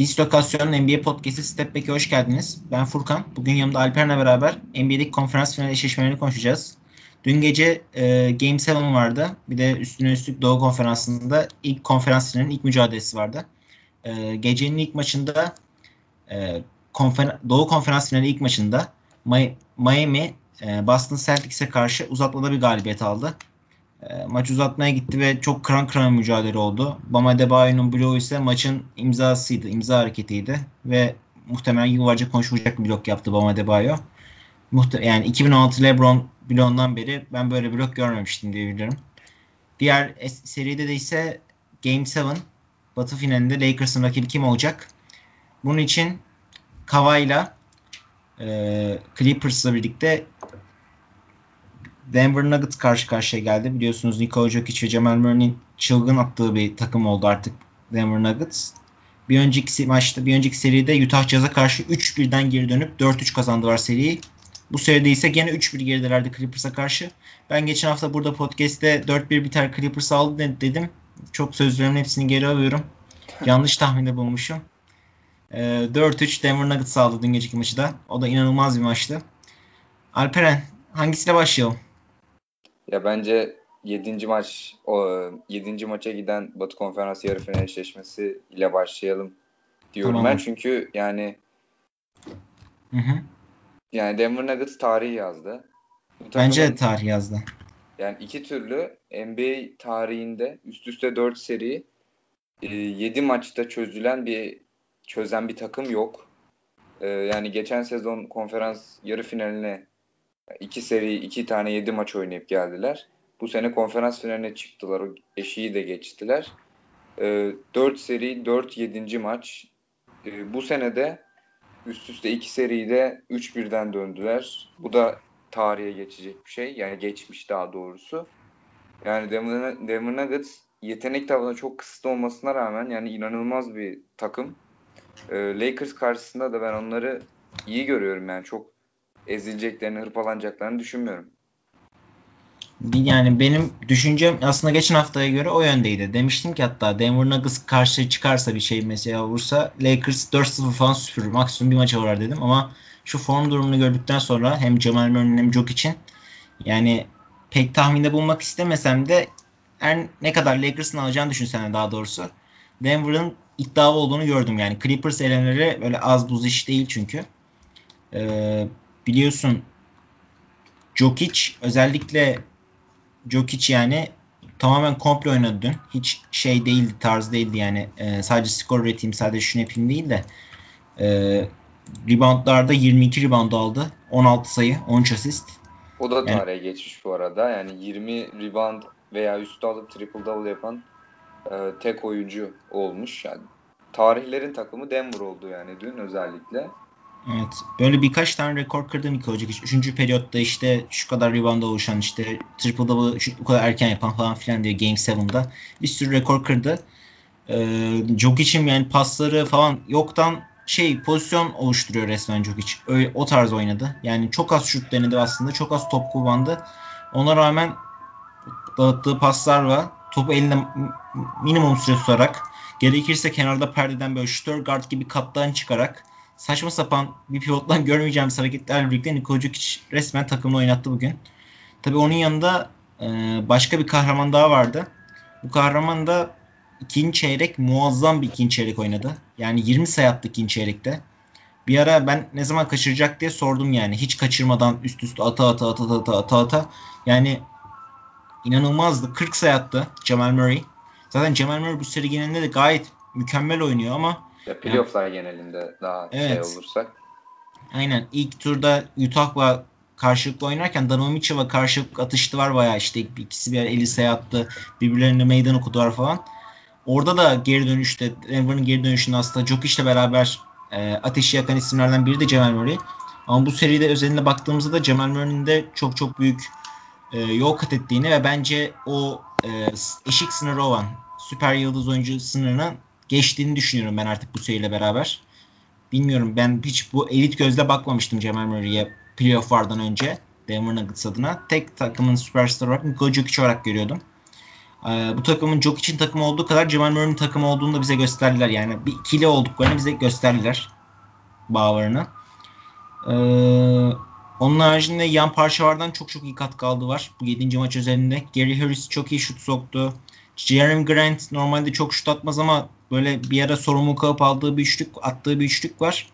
Dislokasyon NBA Podcast'i Step Back'e hoş geldiniz. Ben Furkan. Bugün yanımda Alper'le beraber NBA'deki konferans final eşleşmelerini konuşacağız. Dün gece e, Game 7 vardı. Bir de üstüne üstlük Doğu Konferansı'nda ilk konferans finalinin ilk mücadelesi vardı. E, gecenin ilk maçında e, konfer Doğu Konferans finali ilk maçında Miami e, Boston Celtics'e karşı uzatmada bir galibiyet aldı. E, maç uzatmaya gitti ve çok kran kran mücadele oldu. Bama Debayo'nun bloğu ise maçın imzasıydı, imza hareketiydi ve muhtemelen yıllarca konuşulacak bir blok yaptı Bama Debayo. Muhte yani 2016 LeBron bloğundan beri ben böyle blok görmemiştim diyebilirim. Diğer seride de ise Game 7 Batı finalinde Lakers'ın rakibi kim olacak? Bunun için Kawhi'la e, Clippers'la birlikte Denver Nuggets karşı karşıya geldi. Biliyorsunuz Nikola Jokic ve Jamal Murray'nin çılgın attığı bir takım oldu artık Denver Nuggets. Bir önceki maçta, bir önceki seride Utah Jazz'a karşı 3-1'den geri dönüp 4-3 kazandılar seriyi. Bu seride ise gene 3-1 geridelerdi Clippers'a karşı. Ben geçen hafta burada podcast'te 4-1 biter Clippers aldı dedim. Çok sözlerimin hepsini geri alıyorum. Yanlış tahminde bulmuşum. E, ee, 4-3 Denver Nuggets aldı dün geceki maçı da. O da inanılmaz bir maçtı. Alperen hangisiyle başlayalım? Ya bence 7. maç o 7. maça giden Batı Konferansı yarı final eşleşmesi ile başlayalım diyorum tamam. ben çünkü yani hı hı. yani Denver Nuggets tarihi yazdı. Bence de tarih yazdı. Yani iki türlü NBA tarihinde üst üste 4 seri 7 e, maçta çözülen bir çözen bir takım yok. E, yani geçen sezon konferans yarı finaline iki seri, iki tane yedi maç oynayıp geldiler. Bu sene konferans finaline çıktılar. O eşiği de geçtiler. E, 4 seri, 4 yedinci maç. E, bu sene de üst üste iki seride 3-1'den döndüler. Bu da tarihe geçecek bir şey. Yani geçmiş daha doğrusu. Yani Denver, Denver Nuggets yetenek tabanı çok kısıtlı olmasına rağmen yani inanılmaz bir takım. Ee, Lakers karşısında da ben onları iyi görüyorum yani çok ezileceklerini, hırpalanacaklarını düşünmüyorum. Yani benim düşüncem aslında geçen haftaya göre o yöndeydi. Demiştim ki hatta Denver Nuggets karşı çıkarsa bir şey mesela olursa Lakers 4-0 falan süpürür. Maksimum bir maça uğrar dedim ama şu form durumunu gördükten sonra hem Jamal Murray'nin hem Jokic için yani pek tahminde bulmak istemesem de her ne kadar Lakers'ın alacağını düşünsene daha doğrusu. Denver'ın iddialı olduğunu gördüm yani. Clippers elenleri böyle az buz iş değil çünkü. Ee, biliyorsun Jokic özellikle Jokic yani tamamen komple oynadı dün. Hiç şey değildi, tarz değildi yani. E, sadece skor üreteyim, sadece şunu yapayım değil de e, reboundlarda 22 rebound aldı. 16 sayı, 13 asist. O da tarihe yani, geçmiş bu arada. Yani 20 rebound veya üstü alıp triple double yapan e, tek oyuncu olmuş. Yani tarihlerin takımı Denver oldu yani dün özellikle. Evet. Böyle birkaç tane rekor kırdı Nikola Jokic. Üçüncü periyotta işte şu kadar rebound oluşan işte triple double bu kadar erken yapan falan filan diye Game 7'da bir sürü rekor kırdı. Ee, Jokic'in yani pasları falan yoktan şey pozisyon oluşturuyor resmen Jokic. Öyle, o tarz oynadı. Yani çok az şut denedi aslında. Çok az top kullandı. Ona rağmen dağıttığı paslarla topu elinde minimum süre tutarak gerekirse kenarda perdeden böyle şutör guard gibi kattan çıkarak saçma sapan bir pivottan görmeyeceğimiz hareketlerle birlikte Nikola Jokic resmen takımını oynattı bugün. Tabi onun yanında e, başka bir kahraman daha vardı. Bu kahraman da ikinci çeyrek muazzam bir ikinci çeyrek oynadı. Yani 20 sayı attı ikinci çeyrekte. Bir ara ben ne zaman kaçıracak diye sordum yani. Hiç kaçırmadan üst üste ata ata ata ata ata ata. Yani inanılmazdı. 40 sayı attı Jamal Murray. Zaten Jamal Murray bu seri genelinde de gayet mükemmel oynuyor ama ya playofflar yani, genelinde daha şey evet. şey olursak. Aynen. İlk turda Utah'la karşılıklı oynarken Danomicheva karşılık atıştı var bayağı işte ikisi bir Elisa'ya attı. Birbirlerine meydan okudular falan. Orada da geri dönüşte Denver'ın geri dönüşünde aslında Jokic'le beraber e, ateşi yakan isimlerden biri de Jamal Murray. Ama bu seride özelinde baktığımızda da Jamal Murray'nin de çok çok büyük e, yol kat ettiğini ve bence o e, eşik sınırı olan süper yıldız oyuncu sınırını geçtiğini düşünüyorum ben artık bu seriyle beraber. Bilmiyorum ben hiç bu elit gözle bakmamıştım Jamal Murray'e playoff'lardan önce Denver Nuggets adına. Tek takımın süperstar olarak Nikola Jokic olarak görüyordum. Ee, bu takımın Jock için takım olduğu kadar Jamal Murray'nin takım olduğunu da bize gösterdiler. Yani bir ikili olduklarını bize gösterdiler bağlarını. Ee, onun haricinde yan parçalardan çok çok iyi katkı aldı var bu 7. maç özelinde. Gary Harris çok iyi şut soktu. Jeremy Grant normalde çok şut atmaz ama böyle bir ara sorumluluk alıp aldığı bir üçlük, attığı bir üçlük var.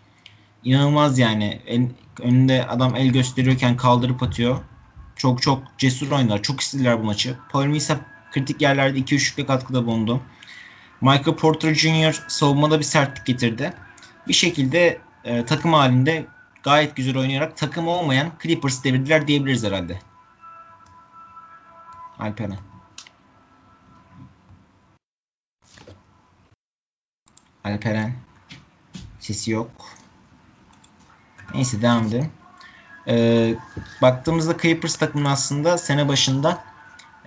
İnanılmaz yani. En, önünde adam el gösteriyorken kaldırıp atıyor. Çok çok cesur oynadılar. Çok istediler bu maçı. Paul Millsap kritik yerlerde 2-3'lükle katkıda bulundu. Michael Porter Jr. savunmada bir sertlik getirdi. Bir şekilde e, takım halinde gayet güzel oynayarak takım olmayan Clippers devirdiler diyebiliriz herhalde. Alperen. Alperen. Sesi yok. Neyse devam edelim. Ee, baktığımızda Clippers takımının aslında sene başında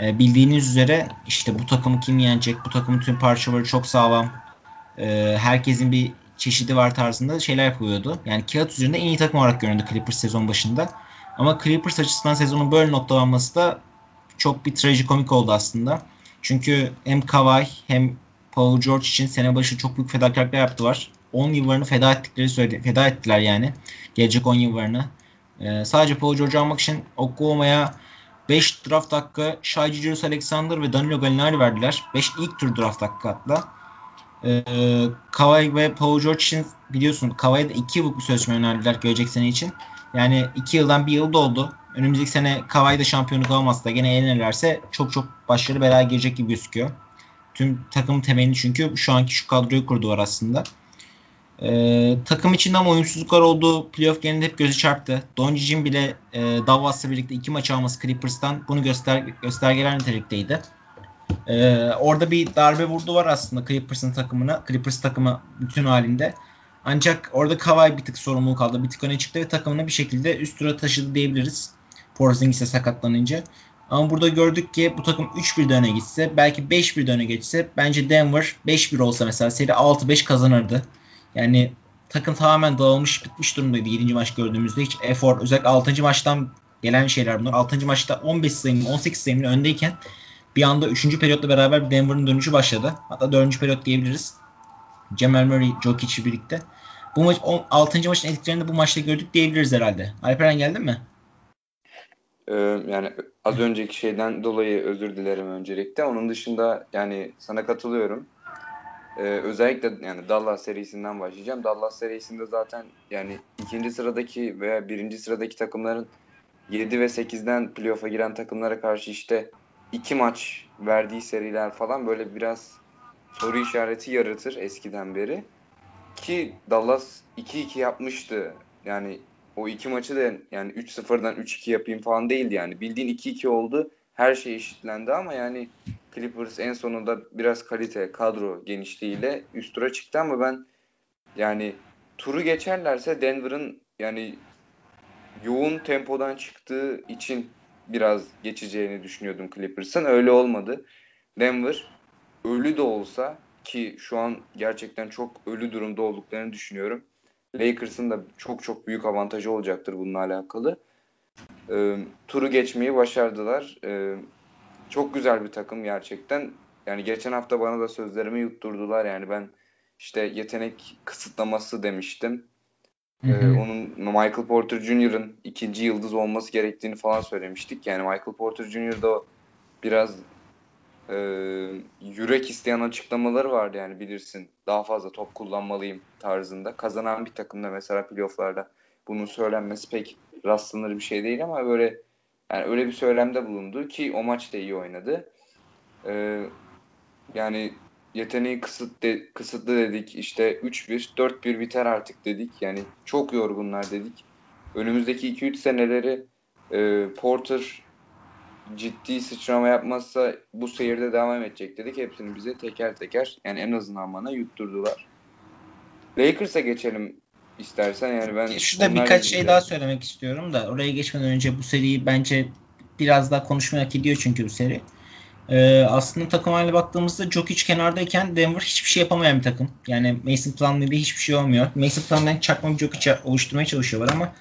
e, bildiğiniz üzere işte bu takımı kim yenecek, bu takımın tüm parçaları çok sağlam, e, herkesin bir çeşidi var tarzında şeyler yapıyordu. Yani kağıt üzerinde en iyi takım olarak göründü Clippers sezon başında. Ama Clippers açısından sezonun böyle noktalanması da çok bir trajikomik oldu aslında. Çünkü hem Kawhi hem Paul George için sene başı çok büyük fedakarlıklar yaptılar. 10 yıllarını feda ettikleri söyledi. Feda ettiler yani. Gelecek 10 yıllarını. Ee, sadece Paul George almak için Oklahoma'ya 5 draft hakkı Shai Gilgeous Alexander ve Danilo Gallinari verdiler. 5 ilk tur draft hakkı hatta. Ee, Kawhi ve Paul George için biliyorsun Kawhi'ye de 2 yıllık bir sözleşme önerdiler gelecek sene için. Yani 2 yıldan 1 yıl doldu. Önümüzdeki sene Kawhi de şampiyonluk alamazsa gene elenirlerse çok çok başarılı belaya girecek gibi gözüküyor. Tüm takımın temelini çünkü şu anki şu kadroyu kurdular aslında. Ee, takım içinde ama uyumsuzluklar olduğu playoff genelinde hep gözü çarptı. Doncic'in bile e, Dallas'la birlikte iki maç alması Clippers'tan bunu göster göstergeler nitelikteydi. Ee, orada bir darbe vurdu var aslında Clippers'ın takımına. Clippers takımı bütün halinde. Ancak orada Kawhi bir tık sorumluluk aldı. Bir tık öne çıktı ve takımını bir şekilde üst tura taşıdı diyebiliriz. Porzingis'e sakatlanınca. Ama burada gördük ki bu takım 3-1 öne gitse belki 5-1 öne geçse bence Denver 5-1 olsa mesela seri 6-5 kazanırdı. Yani takım tamamen dağılmış bitmiş durumdaydı 7. maç gördüğümüzde. Hiç efor özellikle 6. maçtan gelen şeyler bunlar. 6. maçta 15 sayının 18 sayının öndeyken bir anda 3. periyotla beraber Denver'ın dönüşü başladı. Hatta 4. periyot diyebiliriz. Jamal Murray, Jokic birlikte. Bu maç 6. maçın etkilerini bu maçta gördük diyebiliriz herhalde. Alperen geldin mi? Ee, yani az önceki şeyden dolayı özür dilerim öncelikle. Onun dışında yani sana katılıyorum. Ee, özellikle yani Dallas serisinden başlayacağım. Dallas serisinde zaten yani ikinci sıradaki veya birinci sıradaki takımların 7 ve 8'den playoff'a giren takımlara karşı işte iki maç verdiği seriler falan böyle biraz soru işareti yaratır eskiden beri. Ki Dallas 2-2 yapmıştı. Yani o iki maçı da yani 3-0'dan 3-2 yapayım falan değildi yani. Bildiğin 2-2 oldu. Her şey eşitlendi ama yani Clippers en sonunda biraz kalite, kadro genişliğiyle üst tura çıktı ama ben yani turu geçerlerse Denver'ın yani yoğun tempodan çıktığı için biraz geçeceğini düşünüyordum Clippers'ın. Öyle olmadı. Denver ölü de olsa ki şu an gerçekten çok ölü durumda olduklarını düşünüyorum. Lakers'ın da çok çok büyük avantajı olacaktır bununla alakalı. E, turu geçmeyi başardılar. E, çok güzel bir takım gerçekten. Yani geçen hafta bana da sözlerimi yutturdular. Yani ben işte yetenek kısıtlaması demiştim. Ee, onun Michael Porter Jr.'ın ikinci yıldız olması gerektiğini falan söylemiştik. Yani Michael Porter Jr. da biraz e, yürek isteyen açıklamaları vardı yani bilirsin. Daha fazla top kullanmalıyım tarzında. Kazanan bir takımda mesela playofflarda bunun söylenmesi pek rastlanır bir şey değil ama böyle yani öyle bir söylemde bulundu ki o maç da iyi oynadı. Ee, yani yeteneği kısıt de, kısıtlı dedik. İşte 3-1, 4-1 biter artık dedik. Yani çok yorgunlar dedik. Önümüzdeki 2-3 seneleri e, Porter ciddi sıçrama yapmazsa bu seyirde devam edecek dedik. Hepsini bize teker teker yani en azından bana yutturdular. Lakers'a geçelim istersen yani ben şurada birkaç şey daha söylemek istiyorum da oraya geçmeden önce bu seriyi bence biraz daha konuşmaya hak ediyor çünkü bu seri. Ee, aslında takım haline baktığımızda Jokic kenardayken Denver hiçbir şey yapamayan bir takım. Yani Mason Plumlee'de hiçbir şey olmuyor. Mason Plumlee'den çakma bir Jokic oluşturmaya çalışıyorlar ama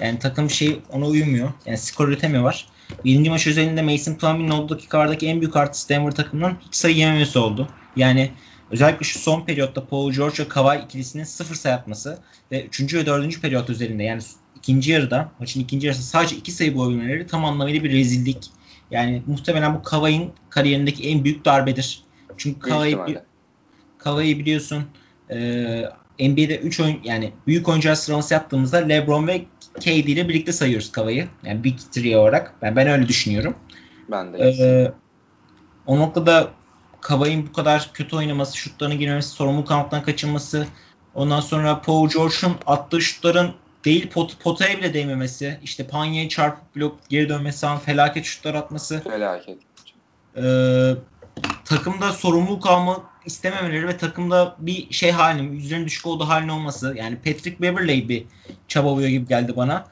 Yani takım şey ona uymuyor. Yani skor üretemiyorlar. Birinci maç özelinde Mason Plumlee'nin olduğu dakikalardaki en büyük artısı Denver takımının hiç sayı yememesi oldu. Yani özellikle şu son periyotta Paul George ve Kawhi ikilisinin sıfır sayı atması ve 3. ve 4. periyot üzerinde yani ikinci yarıda maçın ikinci yarısı sadece iki sayı bulabilmeleri tam anlamıyla bir rezillik. Yani muhtemelen bu Kawhi'nin kariyerindeki en büyük darbedir. Çünkü Kawhi, Kawhi biliyorsun e, NBA'de 3 oyun yani büyük oyuncular sıralaması yaptığımızda LeBron ve KD ile birlikte sayıyoruz Kawhi'yi. Yani Big Three olarak. Ben ben öyle düşünüyorum. Ben de. Ee, o noktada Kawhi'nin bu kadar kötü oynaması, şutlarını girmemesi, sorumluluk almaktan kaçınması, ondan sonra Paul George'un attığı şutların değil pot, potaya bile değmemesi, işte Panya'yı çarpıp blok geri dönmesi falan felaket şutlar atması. Felaket. Ee, takımda sorumluluk alma istememeleri ve takımda bir şey halinin, yüzlerinin düşük olduğu halin olması. Yani Patrick Beverley bir çabalıyor gibi geldi bana.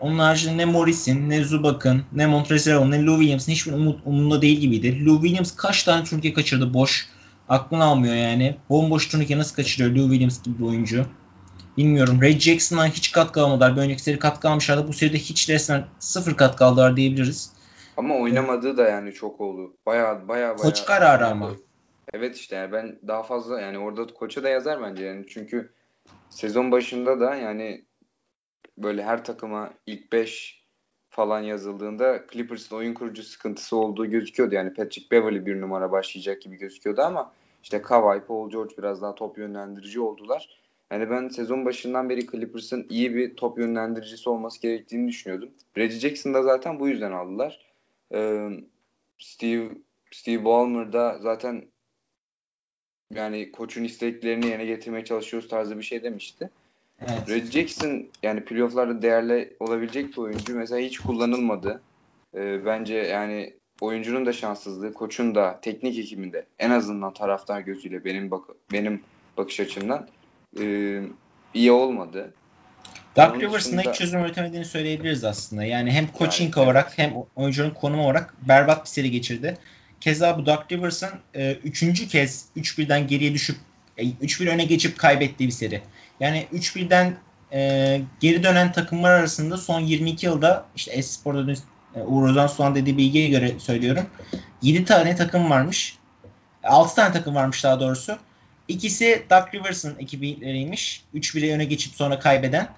Onun haricinde ne Morris'in, ne Zubak'ın, ne Montrezl ne Lou Williams'ın hiçbir umut, umurunda değil gibiydi. Lou Williams kaç tane turnike kaçırdı boş. Aklını almıyor yani. Bomboş turnike nasıl kaçırıyor Lou Williams gibi bir oyuncu. Bilmiyorum. Ray Jackson'dan hiç katkı almadılar. Bir önceki seri katkı almışlardı. Bu seride hiç resmen sıfır katkı aldılar diyebiliriz. Ama oynamadığı da yani çok oldu. Baya baya baya. Koç kararı ama. Evet işte yani ben daha fazla yani orada koça da yazar bence yani çünkü sezon başında da yani böyle her takıma ilk 5 falan yazıldığında Clippers'ın oyun kurucu sıkıntısı olduğu gözüküyordu. Yani Patrick Beverly bir numara başlayacak gibi gözüküyordu ama işte Kawhi, Paul George biraz daha top yönlendirici oldular. Yani ben sezon başından beri Clippers'ın iyi bir top yönlendiricisi olması gerektiğini düşünüyordum. Reggie Jackson da zaten bu yüzden aldılar. Ee, Steve Steve Ballmer da zaten yani koçun isteklerini yerine getirmeye çalışıyoruz tarzı bir şey demişti. Evet. Red Jackson yani playofflarda değerli olabilecek bir oyuncu. Mesela hiç kullanılmadı. Ee, bence yani oyuncunun da şanssızlığı, koçun da, teknik ekibinde en azından taraftar gözüyle benim bak benim bakış açımdan e, iyi olmadı. Doug Rivers'ın hiç çözüm üretemediğini söyleyebiliriz aslında. Yani hem coaching yani, olarak hem oyuncunun konumu olarak berbat bir seri geçirdi. Keza bu Doug Rivers'ın e, üçüncü kez 3-1'den geriye düşüp e, 3-1 öne geçip kaybettiği bir seri. Yani 3-1'den e, geri dönen takımlar arasında son 22 yılda işte Espor'da e, Uğur Ozan Soğan dediği bilgiye göre söylüyorum. 7 tane takım varmış. 6 tane takım varmış daha doğrusu. İkisi Doug Rivers'ın ekipleriymiş. 3-1'e öne geçip sonra kaybeden.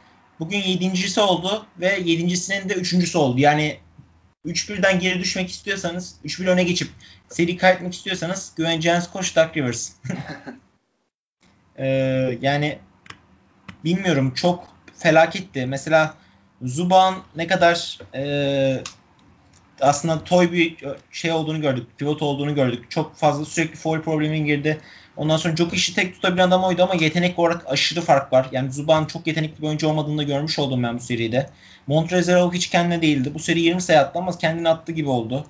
Bugün yedincisi oldu ve yedincisinin de üçüncüsü oldu. Yani 3-1'den geri düşmek istiyorsanız, 3-1 öne geçip seri kaybetmek istiyorsanız güveneceğiniz koç Doug Rivers. ee, yani bilmiyorum çok felaketti. Mesela Zuban ne kadar e, aslında toy bir şey olduğunu gördük. Pivot olduğunu gördük. Çok fazla sürekli foul problemine girdi. Ondan sonra çok işi tek tutabilen adam oydu ama yetenek olarak aşırı fark var. Yani Zuban çok yetenekli bir oyuncu olmadığını da görmüş oldum ben bu seride. Montrezl hiç kendine değildi. Bu seri 20 sayı attı ama kendini attı gibi oldu.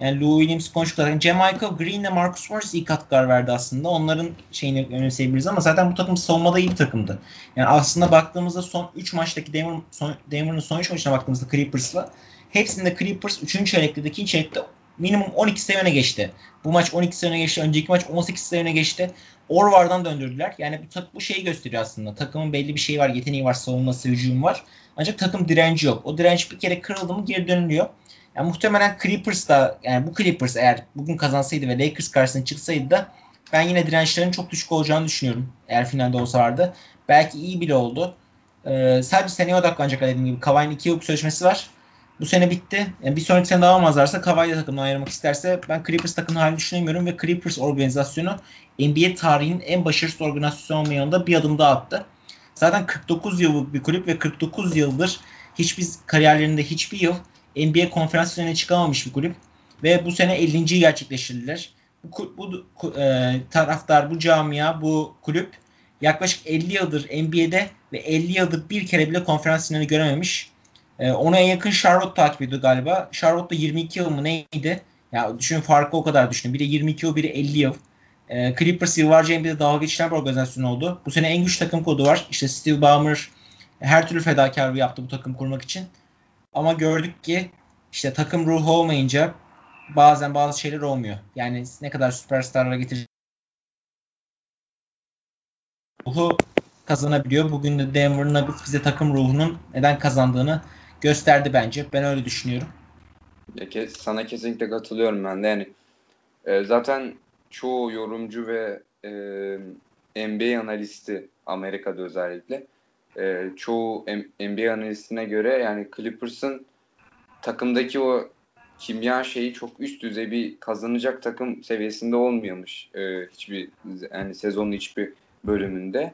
Yani Lou Williams konuştuklar. Yani Jamichael Green ile Marcus Morris iyi katkılar verdi aslında. Onların şeyini önemseyebiliriz ama zaten bu takım savunmada iyi bir takımdı. Yani aslında baktığımızda son 3 maçtaki Denver, son, Denver'ın son 3 maçına baktığımızda Clippers'la hepsinde Clippers 3. çeyrekte de 2. çeyrekte minimum 12 sayı öne geçti. Bu maç 12 sayı öne geçti. Önceki maç 18 sayı öne geçti. Orvar'dan döndürdüler. Yani bu, bu şeyi gösteriyor aslında. Takımın belli bir şeyi var. Yeteneği var. Savunması, hücum var. Ancak takım direnci yok. O direnç bir kere kırıldı mı geri dönülüyor. Yani muhtemelen Clippers da yani bu Clippers eğer bugün kazansaydı ve Lakers karşısına çıksaydı da ben yine dirençlerin çok düşük olacağını düşünüyorum. Eğer finalde olsalardı. Belki iyi bile oldu. Ee, sadece seneye odaklanacak dediğim gibi. Kavai'nin iki yıllık sözleşmesi var. Bu sene bitti. Yani bir sonraki sene daha almazlarsa Kawhi takımdan ayrılmak isterse ben Clippers takımını halini düşünemiyorum ve Clippers organizasyonu NBA tarihinin en başarısız organizasyonu olma yanında bir adım daha attı. Zaten 49 yıllık bir kulüp ve 49 yıldır hiçbir kariyerlerinde hiçbir yıl NBA konferans finaline çıkamamış bir kulüp ve bu sene 50. gerçekleştirdiler. Bu, bu e, taraftar, bu camia, bu kulüp yaklaşık 50 yıldır NBA'de ve 50 yıldır bir kere bile konferans finali görememiş. E, ona en yakın Charlotte takip ediyor galiba. Charlotte da 22 yıl mı neydi? Ya düşünün farkı o kadar düşünün. Biri 22 yıl, biri 50 yıl. E, Clippers yıllarca NBA'de dalga geçilen bir organizasyon oldu. Bu sene en güçlü takım kodu var. İşte Steve Ballmer her türlü fedakarlığı yaptı bu takım kurmak için. Ama gördük ki işte takım ruhu olmayınca bazen bazı şeyler olmuyor. Yani ne kadar süperstarlara getir ruhu kazanabiliyor. Bugün de Denver Nuggets bize takım ruhunun neden kazandığını gösterdi bence. Ben öyle düşünüyorum. Sana kesinlikle katılıyorum ben de. Yani e, zaten çoğu yorumcu ve e, NBA analisti Amerika'da özellikle e, çoğu NBA analistine göre yani Clippers'ın takımdaki o kimya şeyi çok üst düzey bir kazanacak takım seviyesinde olmuyormuş e, hiçbir yani sezonun hiçbir bölümünde.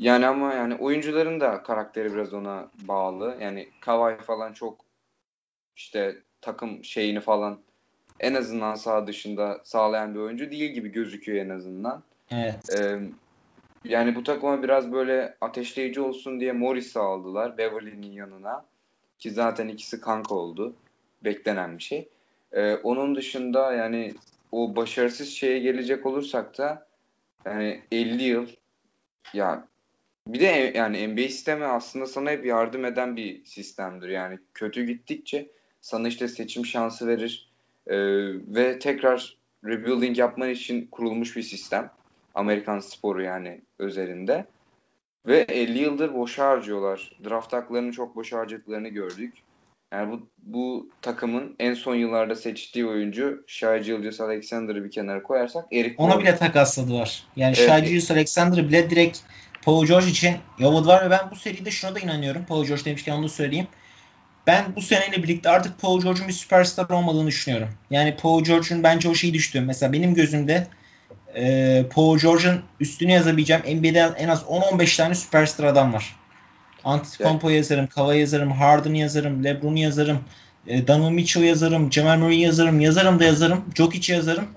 Yani ama yani oyuncuların da karakteri biraz ona bağlı. Yani Kawhi falan çok işte takım şeyini falan en azından sağ dışında sağlayan bir oyuncu değil gibi gözüküyor en azından. Evet. Ee, yani bu takıma biraz böyle ateşleyici olsun diye Morris'i aldılar Beverly'nin yanına. Ki zaten ikisi kanka oldu. Beklenen bir şey. Ee, onun dışında yani o başarısız şeye gelecek olursak da yani 50 yıl ya bir de yani NBA sistemi aslında sana hep yardım eden bir sistemdir. Yani kötü gittikçe sana işte seçim şansı verir ee, ve tekrar rebuilding yapman için kurulmuş bir sistem. Amerikan sporu yani özelinde. Ve 50 yıldır boşa harcıyorlar. Draft haklarını çok boşa harcadıklarını gördük. Yani bu, bu takımın en son yıllarda seçtiği oyuncu Shai Gilgeous Alexander'ı bir kenara koyarsak Eric Ona Gordon. bile takasladılar. Yani evet. Shai Gilgeous Alexander'ı bile direkt Paul George için yolladılar ve ben bu seride şuna da inanıyorum. Paul George demişken onu söyleyeyim. Ben bu seneyle birlikte artık Paul George'un bir süperstar olmadığını düşünüyorum. Yani Paul George'un bence o şeyi düştü. Mesela benim gözümde e, Paul George'un üstünü yazabileceğim NBA'de en az 10-15 tane süperstar adam var. Antetokounmpo evet. yazarım, Kava yazarım, Harden yazarım, LeBron yazarım, e, Donovan Mitchell yazarım, Jamal Murray yazarım, yazarım da yazarım, Jokic yazarım.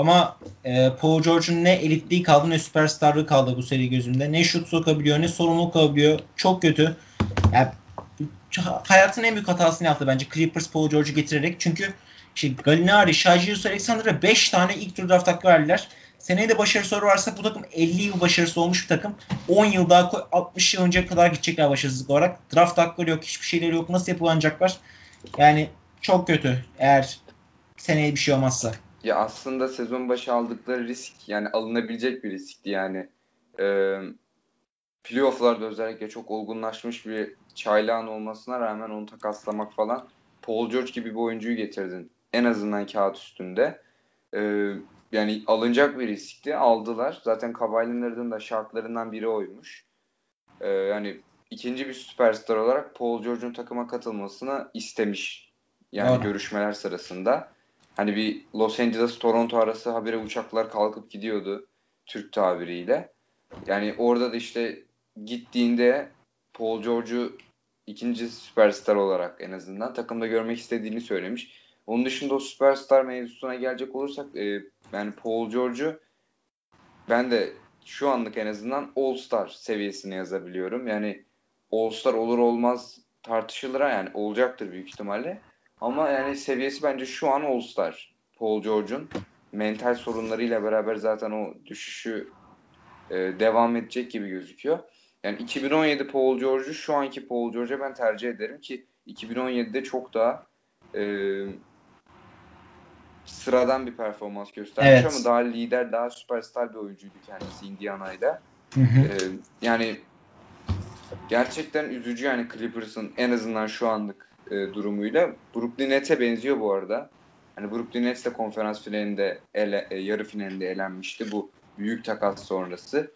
Ama e, Paul George'un ne elitliği kaldı ne süperstarlığı kaldı bu seri gözümde. Ne şut sokabiliyor ne sorumluluk alabiliyor. Çok kötü. Yani, hayatın en büyük hatasını yaptı bence Clippers Paul George'u getirerek. Çünkü işte Gallinari, Shajius Alexander'a 5 tane ilk tur draft hakkı verdiler. Seneye de başarısı varsa bu takım 50 yıl başarısı olmuş bir takım. 10 yıl daha 60 yıl önce kadar gidecekler başarısızlık olarak. Draft hakları yok, hiçbir şeyleri yok. Nasıl yapılanacaklar? Yani çok kötü eğer seneye bir şey olmazsa. Ya aslında sezon başı aldıkları risk yani alınabilecek bir riskti yani. Ee, playofflarda özellikle çok olgunlaşmış bir çaylağın olmasına rağmen onu takaslamak falan. Paul George gibi bir oyuncuyu getirdin. En azından kağıt üstünde. Ee, yani alınacak bir riskti. Aldılar. Zaten Kawhi da şartlarından biri oymuş. Ee, yani ikinci bir süperstar olarak Paul George'un takıma katılmasını istemiş. Yani Doğru. görüşmeler sırasında. Hani bir Los Angeles Toronto arası habire uçaklar kalkıp gidiyordu Türk tabiriyle. Yani orada da işte gittiğinde Paul George'u ikinci süperstar olarak en azından takımda görmek istediğini söylemiş. Onun dışında o süperstar mevzusuna gelecek olursak e, yani Paul George'u ben de şu anlık en azından All Star seviyesine yazabiliyorum. Yani All Star olur olmaz tartışılır yani olacaktır büyük ihtimalle. Ama yani seviyesi bence şu an All Star. Paul George'un mental sorunlarıyla beraber zaten o düşüşü e, devam edecek gibi gözüküyor. Yani 2017 Paul George'u şu anki Paul George'a ben tercih ederim ki 2017'de çok daha e, sıradan bir performans göstermiş evet. ama daha lider, daha süperstar bir oyuncuydu kendisi Indiana'yla. Ee, yani gerçekten üzücü yani Clippers'ın en azından şu anlık e, durumuyla. Brooklyn Nets'e benziyor bu arada. Hani Brooklyn Nets de konferans finalinde ele, e, yarı finalinde elenmişti bu büyük takas sonrası.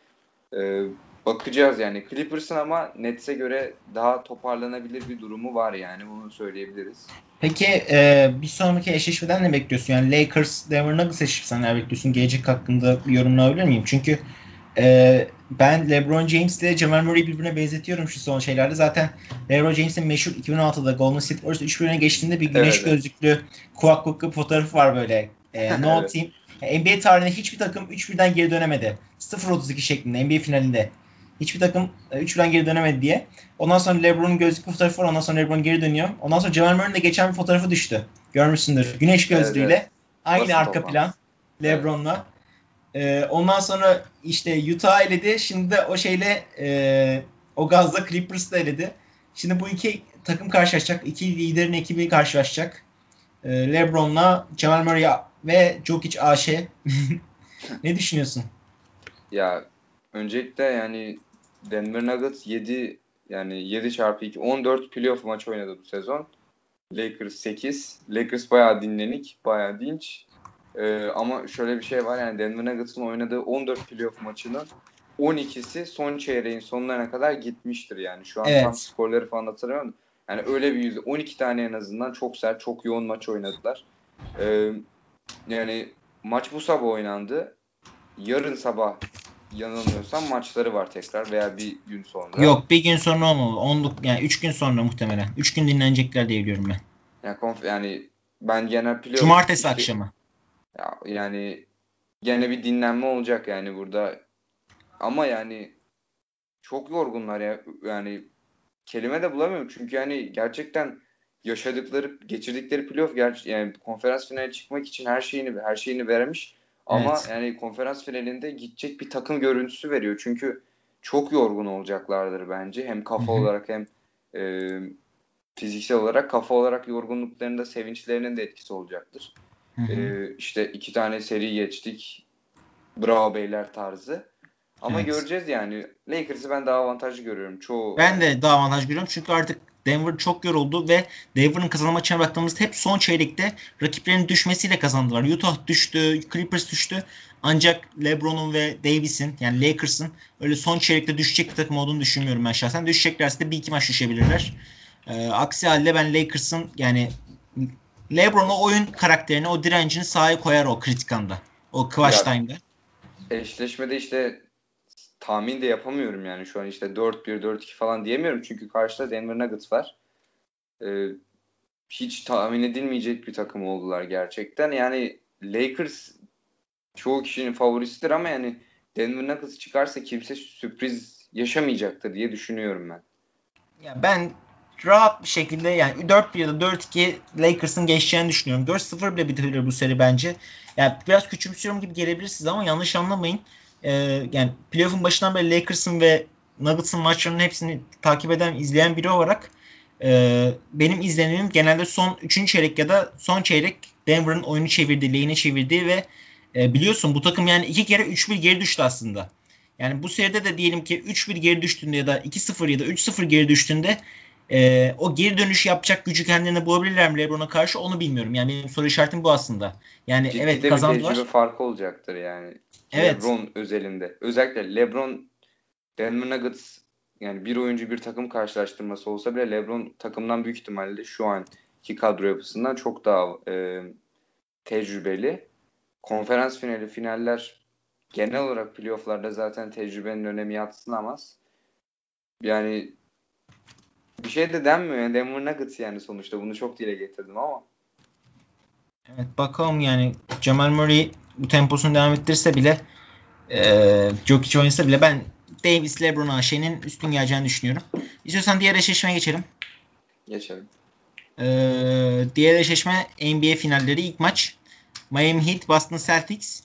Ee, bakacağız yani. Clippers'ın ama Nets'e göre daha toparlanabilir bir durumu var yani bunu söyleyebiliriz. Peki e, bir sonraki eşleşmeden ne bekliyorsun? Yani Lakers, Denver Nuggets eşleşmesinden ne bekliyorsun? Gelecek hakkında bir yorumlayabilir miyim? Çünkü e, ben LeBron James ile Jamal Murray birbirine benzetiyorum şu son şeylerde. Zaten LeBron James'in meşhur 2016'da Golden State Warriors 3-1'e geçtiğinde bir güneş evet, gözlüklü kulak kulaklı fotoğrafı var böyle. E, no evet. team. NBA tarihinde hiçbir takım 3-1'den geri dönemedi. 0-32 şeklinde NBA finalinde. Hiçbir takım 3'den e, geri dönemedi diye. Ondan sonra LeBron'un gözlüklü fotoğrafı var. Ondan sonra LeBron geri dönüyor. Ondan sonra Jamal Murray'in de geçen bir fotoğrafı düştü. Görmüşsündür. Güneş gözlüğüyle. Evet, evet. Aynı Nasıl arka olmaz? plan. LeBron'la. Ee, ondan sonra işte Utah eledi. Şimdi de o şeyle e, o gazla Clippers'da eledi. Şimdi bu iki takım karşılaşacak. İki liderin ekibi karşılaşacak. Ee, LeBron'la Jamal Murray ve Jokic AŞ. ne düşünüyorsun? Ya öncelikle yani Denver Nuggets 7 yani 7 çarpı 2 14 playoff maç oynadı bu sezon. Lakers 8. Lakers bayağı dinlenik, bayağı dinç. Ee, ama şöyle bir şey var yani Denver Nuggets'ın oynadığı 14 playoff maçının 12'si son çeyreğin sonlarına kadar gitmiştir yani. Şu an evet. tam skorları falan hatırlamıyorum. Yani öyle bir yüzde 12 tane en azından çok sert, çok yoğun maç oynadılar. Ee, yani maç bu sabah oynandı. Yarın sabah yanılmıyorsam maçları var tekrar veya bir gün sonra. Yok bir gün sonra olmamalı. Onluk yani 3 gün sonra muhtemelen. 3 gün dinlenecekler diye biliyorum ben. Yani, konf- yani ben genel playoff Cumartesi işte, akşamı. Ya, yani gene bir dinlenme olacak yani burada. Ama yani çok yorgunlar ya. Yani kelime de bulamıyorum. Çünkü yani gerçekten yaşadıkları, geçirdikleri playoff ger- yani konferans finaline çıkmak için her şeyini her şeyini vermiş. Ama Evet. yani konferans finalinde gidecek bir takım görüntüsü veriyor. Çünkü çok yorgun olacaklardır bence. Hem kafa olarak hem e, fiziksel olarak kafa olarak yorgunluklarında sevinçlerinin de etkisi olacaktır. Hı hı. Ee, işte iki tane seri geçtik. Bravo beyler tarzı. Ama Evet. göreceğiz yani. Lakers'ı ben daha avantajlı görüyorum. Çoğu Ben de daha avantaj görüyorum çünkü artık Denver çok yoruldu ve Denver'ın kazanma maçına baktığımızda hep son çeyrekte rakiplerinin düşmesiyle kazandılar. Utah düştü, Clippers düştü. Ancak LeBron'un ve Davis'in yani Lakers'ın öyle son çeyrekte düşecek bir takım olduğunu düşünmüyorum ben şahsen. Düşeceklerse de bir iki maç düşebilirler. Ee, aksi halde ben Lakers'ın yani LeBron o oyun karakterini, o direncini sahaya koyar o kritik anda. O clutch time'da. eşleşmede işte tahmin de yapamıyorum yani şu an işte 4-1 4-2 falan diyemiyorum çünkü karşıda Denver Nuggets var. Ee, hiç tahmin edilmeyecek bir takım oldular gerçekten. Yani Lakers çoğu kişinin favorisidir ama yani Denver Nuggets çıkarsa kimse sürpriz yaşamayacaktır diye düşünüyorum ben. Ya ben rahat bir şekilde yani 4-1 ya da 4-2 Lakers'ın geçeceğini düşünüyorum. 4-0 bile bitebilir bu seri bence. Yani biraz küçümsüyorum gibi gelebilir size ama yanlış anlamayın. Ee, yani playoff'un başından beri Lakers'ın ve Nuggets'ın maçlarının hepsini takip eden, izleyen biri olarak e, benim izlenimim genelde son 3. çeyrek ya da son çeyrek Denver'ın oyunu çevirdiği, lane'e çevirdiği ve e, biliyorsun bu takım yani iki kere 3-1 geri düştü aslında. Yani bu seride de diyelim ki 3-1 geri düştüğünde ya da 2-0 ya da 3-0 geri düştüğünde e, o geri dönüş yapacak gücü kendilerine bulabilirler mi LeBron'a karşı onu bilmiyorum. Yani benim soru işaretim bu aslında. Yani Ciddi evet bir kazandılar. tecrübe farkı olacaktır yani. Evet. LeBron özelinde. Özellikle LeBron Denver Nuggets yani bir oyuncu bir takım karşılaştırması olsa bile LeBron takımdan büyük ihtimalle şu anki kadro yapısından çok daha e, tecrübeli. Konferans finali, finaller genel olarak playofflarda zaten tecrübenin önemi yatsınamaz. Yani bir şey de denmiyor. Yani Denver Nuggets yani sonuçta bunu çok dile getirdim ama. Evet bakalım yani Jamal Murray bu temposunu devam ettirse bile e, Jokic oynasa bile ben Davis LeBron AŞ'nin üstün geleceğini düşünüyorum. İstiyorsan diğer eşleşmeye geçelim. Geçelim. Ee, diğer eşleşme NBA finalleri ilk maç. Miami Heat Boston Celtics.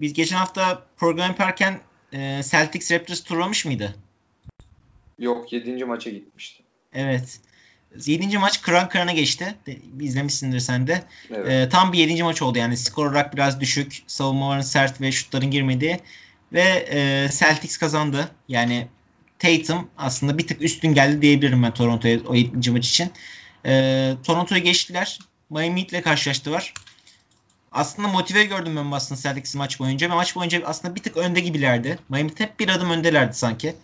Biz geçen hafta program yaparken e, Celtics Raptors turlamış mıydı? Yok 7. maça gitmişti. Evet. 7. maç kıran kırana geçti. İzlemişsindir sen de. Evet. Ee, tam bir 7. maç oldu yani. Skor olarak biraz düşük. Savunmaların sert ve şutların girmediği. Ve e, Celtics kazandı. Yani Tatum aslında bir tık üstün geldi diyebilirim ben Toronto'ya o 7. maç için. E, Toronto'yu geçtiler. Miami Heat ile karşılaştılar. Aslında motive gördüm ben Boston Celtics'i maç boyunca. Ve maç boyunca aslında bir tık önde gibilerdi. Miami hep bir adım öndelerdi sanki.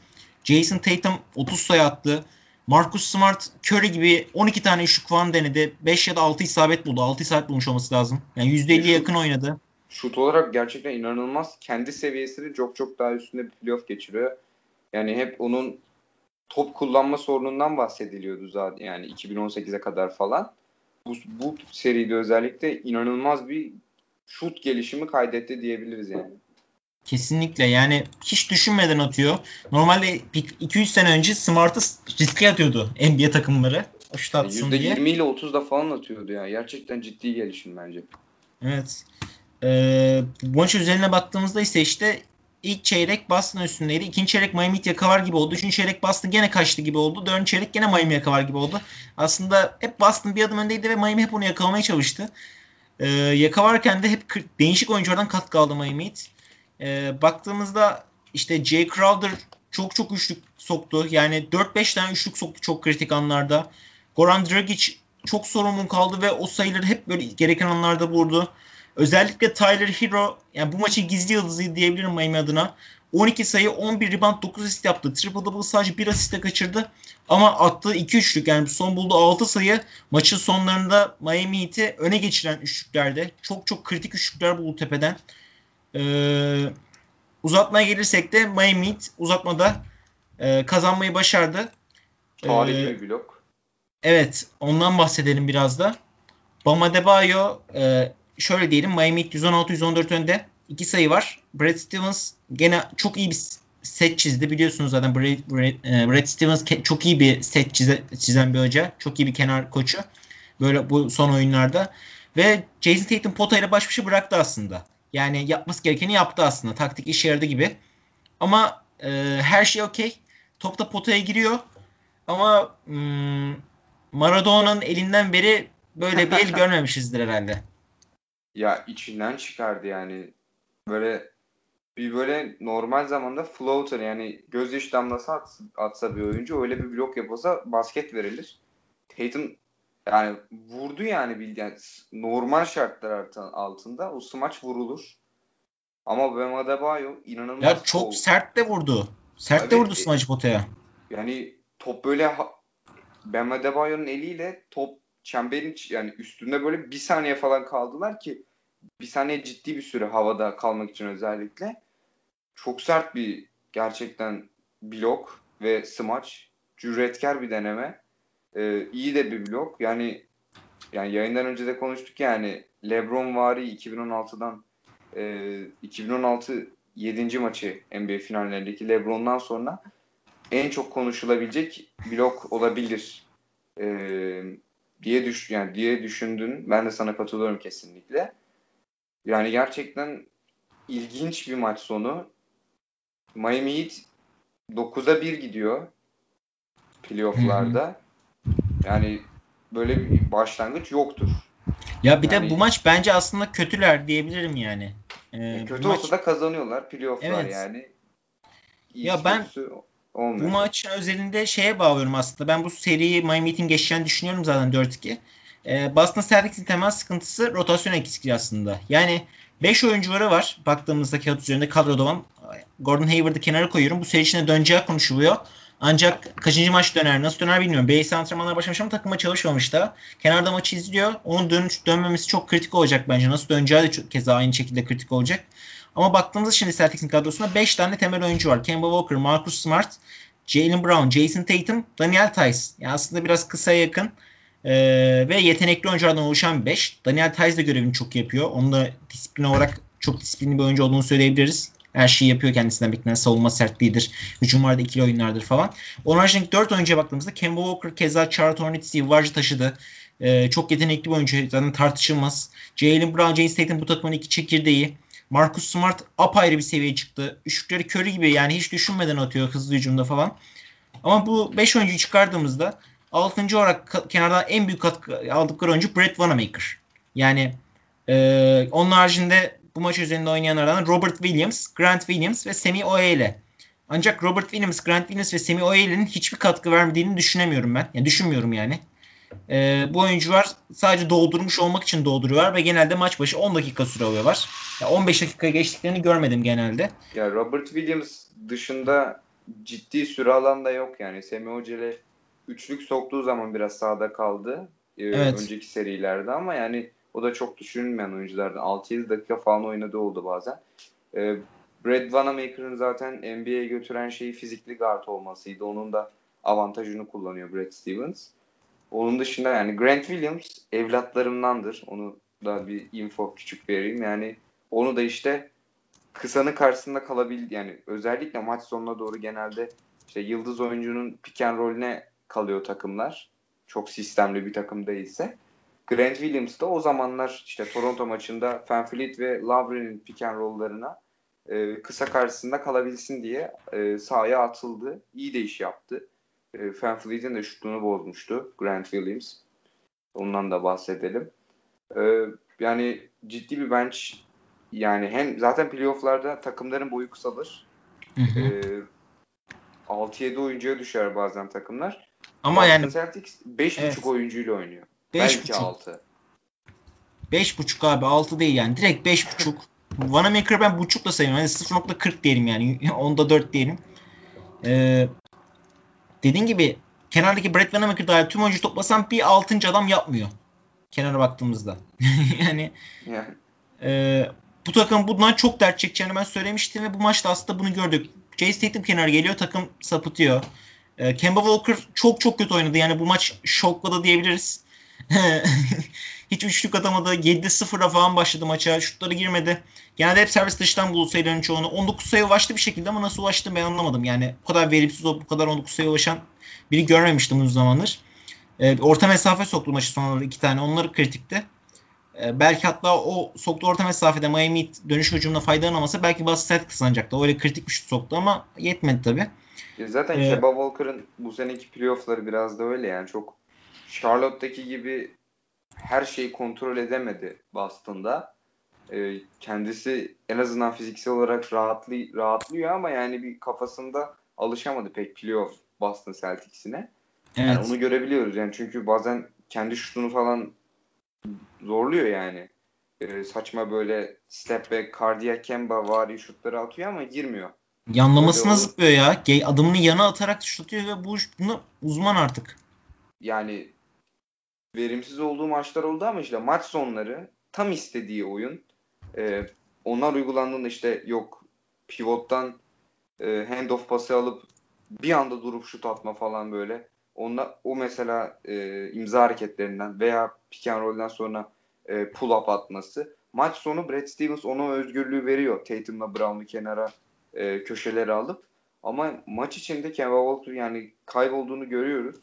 Jason Tatum 30 sayı attı. Marcus Smart Curry gibi 12 tane üçlük falan denedi. 5 ya da 6 isabet buldu. 6 isabet bulmuş olması lazım. Yani %50'ye yakın oynadı. Şut olarak gerçekten inanılmaz. Kendi seviyesini çok çok daha üstünde bir playoff geçiriyor. Yani hep onun top kullanma sorunundan bahsediliyordu zaten yani 2018'e kadar falan. Bu, bu seride özellikle inanılmaz bir şut gelişimi kaydetti diyebiliriz yani. Kesinlikle yani hiç düşünmeden atıyor. Normalde 2-3 sene önce Smart'ı riske atıyordu NBA takımları. Şut atsın diye. %20 ile 30'da falan atıyordu ya. Gerçekten ciddi gelişim bence. Evet. Ee, bu maç üzerine baktığımızda ise işte ilk çeyrek Boston üstündeydi. İkinci çeyrek Miami Heat yakalar gibi oldu. Üçüncü çeyrek Boston gene kaçtı gibi oldu. Dördüncü çeyrek gene Miami yakalar gibi oldu. Aslında hep Boston bir adım öndeydi ve Miami hep onu yakalamaya çalıştı. Ee, yakalarken de hep değişik oyunculardan katkı aldı Miami Heat. Ee, baktığımızda işte Jay Crowder çok çok üçlük soktu. Yani 4-5 tane üçlük soktu çok kritik anlarda. Goran Dragic çok sorumlu kaldı ve o sayıları hep böyle gereken anlarda vurdu. Özellikle Tyler Hero yani bu maçın gizli yıldızı diyebilirim Miami adına. 12 sayı, 11 rebound, 9 asist yaptı. Triple double sadece 1 asiste kaçırdı. Ama attığı 2 üçlük yani son bulduğu 6 sayı maçın sonlarında Miami Heat'i öne geçiren üçlüklerde. Çok çok kritik üçlükler buldu tepeden. Ee, uzatmaya gelirsek de Miami Heat uzatmada e, kazanmayı başardı. Tarihi ee, bir blok. Evet ondan bahsedelim biraz da. Bam Adebayo e, şöyle diyelim Miami Heat 116-114 önde. 2 sayı var. Brad Stevens gene çok iyi bir set çizdi. Biliyorsunuz zaten Brad, Brad, e, Brad Stevens çok iyi bir set çize, çizen bir hoca. Çok iyi bir kenar koçu. Böyle bu son oyunlarda. Ve Jason Tatum potayla baş başa bıraktı aslında. Yani yapması gerekeni yaptı aslında. Taktik işe yaradı gibi. Ama e, her şey okey. Top da potaya giriyor. Ama hmm, Maradona'nın elinden beri böyle bir el görmemişizdir herhalde. Ya içinden çıkardı yani. Böyle bir böyle normal zamanda floater yani gözyaşı damlası atsa, atsa bir oyuncu öyle bir blok yapılsa basket verilir. Tatum yani vurdu yani bildiğin normal şartlar altında o smaç vurulur. Ama Bam Adebayo inanılmaz Ya çok kol. sert de vurdu. Sert evet, de vurdu smaç potaya. Yani top böyle Bam Adebayo'nun eliyle top çemberin yani üstünde böyle bir saniye falan kaldılar ki bir saniye ciddi bir süre havada kalmak için özellikle çok sert bir gerçekten blok ve smaç cüretkar bir deneme ee, iyi de bir blok yani yani yayından önce de konuştuk yani LeBron vari 2016'dan e, 2016 7. maçı NBA finallerindeki LeBron'dan sonra en çok konuşulabilecek blok olabilir e, diye düş yani diye düşündün. Ben de sana katılıyorum kesinlikle. Yani gerçekten ilginç bir maç sonu. Miami Heat 9'a 1 gidiyor playoff'larda. Yani böyle bir başlangıç yoktur. Ya bir yani, de bu maç bence aslında kötüler diyebilirim yani. Ee, kötü olsa maç... da kazanıyorlar playoff'lar evet. yani. İyi ya ben olmuyor. bu maçın özelinde şeye bağlıyorum aslında. Ben bu seriyi Miami Heat'in geçeceğini düşünüyorum zaten 4-2. Ee, Boston Celtics'in temel sıkıntısı rotasyon eksikliği aslında. Yani 5 oyuncuları var baktığımızda kağıt üzerinde kadroda olan. Gordon Hayward'ı kenara koyuyorum. Bu seri içinde döneceği konuşuluyor. Ancak kaçıncı maç döner, nasıl döner bilmiyorum. Base antrenmanlar başlamış ama takıma çalışmamış da. Kenarda maçı izliyor. Onun dönüş, dönmemesi çok kritik olacak bence. Nasıl döneceği de çok, keza aynı şekilde kritik olacak. Ama baktığımızda şimdi Celtics'in kadrosunda 5 tane temel oyuncu var. Kemba Walker, Marcus Smart, Jalen Brown, Jason Tatum, Daniel Tice. Yani aslında biraz kısa yakın ee, ve yetenekli oyunculardan oluşan bir 5. Daniel Tice de görevini çok yapıyor. Onu da disiplin olarak çok disiplinli bir oyuncu olduğunu söyleyebiliriz. Her şeyi yapıyor kendisinden beklenen savunma sertliğidir. Hücumlarda ikili oyunlardır falan. Onun haricindeki 4 oyuncuya baktığımızda Kemba Walker keza Charlotte Hornets'i yıllarca taşıdı. Ee, çok yetenekli bir oyuncu. Zaten tartışılmaz. Jalen Brown, James Tatum bu takımın iki çekirdeği. Marcus Smart apayrı bir seviyeye çıktı. Üçlükleri körü gibi yani hiç düşünmeden atıyor hızlı hücumda falan. Ama bu 5 oyuncuyu çıkardığımızda 6. olarak kenardan en büyük katkı aldıkları oyuncu Brett Wanamaker. Yani e, onun haricinde bu maç üzerinde oynayanlardan Robert Williams, Grant Williams ve Semi Oyeyle. Ancak Robert Williams, Grant Williams ve Semi Oyele'nin hiçbir katkı vermediğini düşünemiyorum ben. Yani düşünmüyorum yani. Ee, bu oyuncular sadece doldurmuş olmak için dolduruyorlar ve genelde maç başı 10 dakika süre alıyorlar. Yani 15 dakika geçtiklerini görmedim genelde. Ya Robert Williams dışında ciddi süre alan da yok yani. Semi Ocele üçlük soktuğu zaman biraz sağda kaldı. Ee, evet. Önceki serilerde ama yani o da çok düşünülmeyen oyunculardan. 6-7 dakika falan oynadığı oldu bazen. E, Brad Wanamaker'ın zaten NBA'ye götüren şeyi fizikli guard olmasıydı. Onun da avantajını kullanıyor Brad Stevens. Onun dışında yani Grant Williams evlatlarımdandır. Onu da bir info küçük vereyim. Yani onu da işte kısanın karşısında kalabil yani özellikle maç sonuna doğru genelde işte yıldız oyuncunun pick and roll'üne kalıyor takımlar. Çok sistemli bir takım değilse. Grant Williams da o zamanlar işte Toronto maçında Fanfleet ve Lowry'nin pick and roll'larına e, kısa karşısında kalabilsin diye e, sahaya atıldı. İyi de iş yaptı. E, Fanfleet'in de şutunu bozmuştu Grant Williams. Ondan da bahsedelim. E, yani ciddi bir bench yani hem zaten playofflarda takımların boyu kısalır. Hı hı. E, 6-7 oyuncuya düşer bazen takımlar. Ama Boston yani Celtics 5.5 Evet. oyuncuyla oynuyor. Beş Belki buçuk. 6. 5.5 abi 6 değil yani. Direkt 5.5. Vanamaker'ı ben buçukla sayıyorum. Hani 0.40 diyelim yani. Onda 4 diyelim. Ee, dediğin gibi kenardaki Brett Vanamaker dahil tüm oyuncu toplasan bir 6. adam yapmıyor. Kenara baktığımızda. yani Yani e, bu takım bundan çok dert çekeceğini ben söylemiştim ve bu maçta aslında bunu gördük. Jace Tatum kenara geliyor takım sapıtıyor. E, Kemba Walker çok çok kötü oynadı. Yani bu maç şokladı diyebiliriz. Hiç üçlük atamadı. 7'de 0'a falan başladı maça. Şutları girmedi. Genelde hep servis dışından buldu sayıların çoğunu. 19 sayı ulaştı bir şekilde ama nasıl ulaştı ben anlamadım. Yani bu kadar verimsiz olup bu kadar 19 sayı ulaşan biri görmemiştim uzun zamandır. E, orta mesafe soktu maçı sonunda iki tane. Onları kritikti. E, belki hatta o soktu orta mesafede Miami dönüş hücumuna faydalanamasa belki Boston Celtics kazanacaktı. Öyle kritik bir şut soktu ama yetmedi tabii. Zaten Ee, Kemba Walker'ın bu seneki playoff'ları biraz da öyle yani çok Charlotte'daki gibi her şeyi kontrol edemedi Boston'da. Ee, kendisi en azından fiziksel olarak rahatlı, rahatlıyor ama yani bir kafasında alışamadı pek playoff Boston Celtics'ine. Evet. Yani onu görebiliyoruz yani çünkü bazen kendi şutunu falan zorluyor yani. Ee, saçma böyle step back, cardiac Kemba vari şutları atıyor ama girmiyor. Yanlamasına zıplıyor ya. Adımını yana atarak şut atıyor ve bu bunu uzman artık. yani verimsiz olduğu maçlar oldu ama işte maç sonları tam istediği oyun. Ee, onlar uygulandığında işte yok pivottan e, handoff pası alıp bir anda durup şut atma falan böyle. Onla, o mesela e, imza hareketlerinden veya pick and roll'den sonra e, pull up atması. Maç sonu Brad Stevens ona özgürlüğü veriyor. Tatum'la Brown'u kenara e, köşelere alıp. Ama maç içinde Kemba Walker yani kaybolduğunu görüyoruz.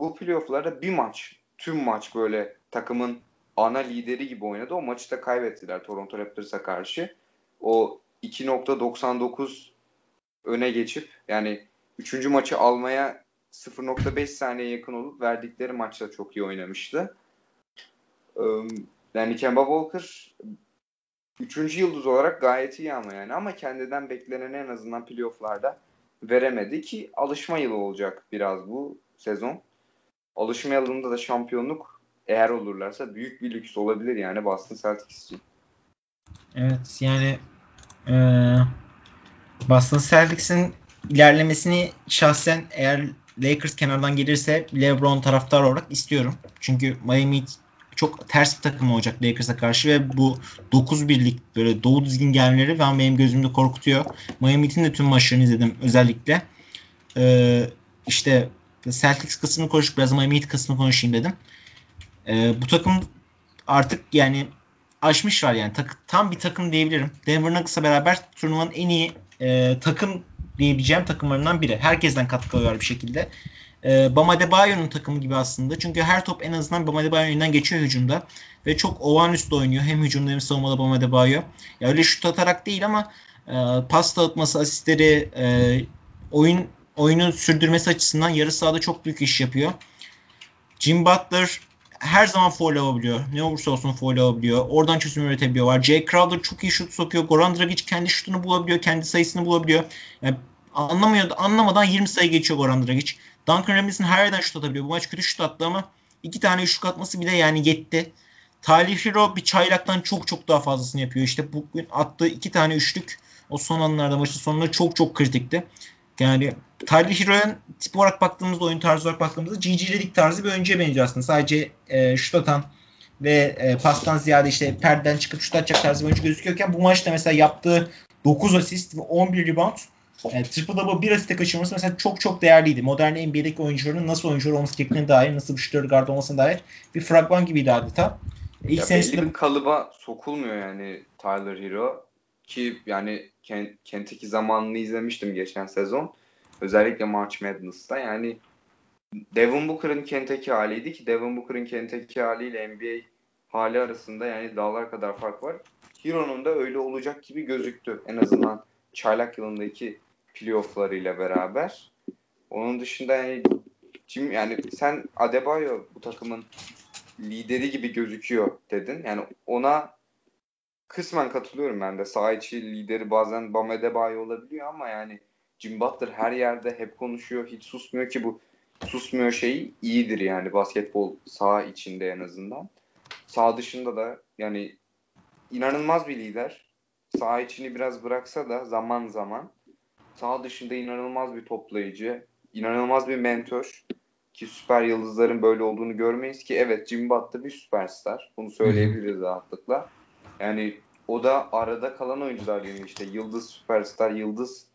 Bu playoff'larda bir maç, tüm maç böyle takımın ana lideri gibi oynadı. O maçı da kaybettiler Toronto Raptors'a karşı. O 2.99 öne geçip yani 3. maçı almaya 0.5 saniye yakın olup verdikleri maçta çok iyi oynamıştı. Yani Kemba Walker 3. yıldız olarak gayet iyi ama yani ama kendinden bekleneni en azından playoff'larda veremedi ki alışma yılı olacak biraz bu sezon. Alışma yılında da şampiyonluk eğer olurlarsa büyük bir lüks olabilir yani Boston Celtics için. Evet yani eee Boston Celtics'in ilerlemesini şahsen eğer Lakers kenardan gelirse LeBron taraftar olarak istiyorum. Çünkü Miami çok ters bir takım olacak Lakers'a karşı ve bu 9-1'lik böyle doğu dizgin gelmeleri ben benim gözümde korkutuyor. Miami Heat'in de tüm maçlarını izledim özellikle. Ee, işte Celtics kısmını konuşup biraz Miami Heat kısmını konuşayım dedim. Ee, bu takım artık yani aşmışlar yani. Tak, tam bir takım diyebilirim. Denver Nuggets'la beraber turnuvanın en iyi e, takım diyebileceğim takımlarından biri. Herkesten katkı alıyor bir şekilde. E, Bam Adebayo'nun takımı gibi aslında. Çünkü her top en azından Bam Adebayo'nun elinden geçiyor hücumda. Ve çok olağanüstü oynuyor. Hem hücumda hem savunmada Bam Adebayo. Ya öyle şut atarak değil ama e, pas dağıtması, asistleri, e, oyun oyunu sürdürmesi açısından yarı sahada çok büyük iş yapıyor. Jim Butler her zaman foul alabiliyor. Ne olursa olsun foul alabiliyor. Oradan çözüm üretebiliyorlar. Jay Crowder çok iyi şut sokuyor. Goran Dragic kendi şutunu bulabiliyor. Kendi sayısını bulabiliyor. Yani anlamıyor, anlamadan 20 sayı geçiyor Goran Dragic. Duncan Robinson her yerden şut atabiliyor. Bu maç kötü şut attı ama iki tane üçlük atması bile yani yetti. Talih Hero bir çaylaktan çok çok daha fazlasını yapıyor. İşte bugün attığı iki tane üçlük o son anlarda maçın sonunda çok çok kritikti. Yani Tyler Hero'nun tip olarak baktığımızda, oyun tarzı olarak baktığımızda GG Redick tarzı bir oyuncuya benziyor aslında. Sadece e, şut atan ve e, pastan ziyade işte perdeden çıkıp şut atacak tarzı bir oyuncu gözüküyorken bu maçta mesela yaptığı 9 asist ve 11 rebound yani triple double bir asiste kaçırması mesela çok çok değerliydi. Modern NBA'deki oyuncuların nasıl oyuncular olması gerektiğine dair, nasıl bir şutör guard olmasına dair bir fragman gibiydi adeta. İlk Ya senesinde belli bir kalıba sokulmuyor yani Tyler Hero ki yani Ken- Kentucky zamanını izlemiştim geçen sezon. Özellikle March Madness'ta yani Devin Booker'ın Kentucky haliydi ki Devin Booker'ın Kentucky haliyle NBA hali arasında yani dağlar kadar fark var. Hero'nun da öyle olacak gibi gözüktü. En azından çaylak yılındaki playoff'larıyla beraber. Onun dışında yani Jim, yani sen Adebayo bu takımın lideri gibi gözüküyor dedin. Yani ona kısmen katılıyorum ben de. Saha içi lideri bazen Bam Adebayo olabiliyor ama yani Jim Butler her yerde hep konuşuyor. Hiç susmuyor ki bu susmuyor şeyi iyidir yani basketbol saha içinde en azından. Sağ dışında da yani inanılmaz bir lider. Sağ içini biraz bıraksa da zaman zaman sağ dışında inanılmaz bir toplayıcı, inanılmaz bir mentor ki süper yıldızların böyle olduğunu görmeyiz ki evet Jim Butler bir süperstar. Bunu söyleyebiliriz rahatlıkla. Yani o da arada kalan oyuncular değil işte yıldız süperstar, yıldız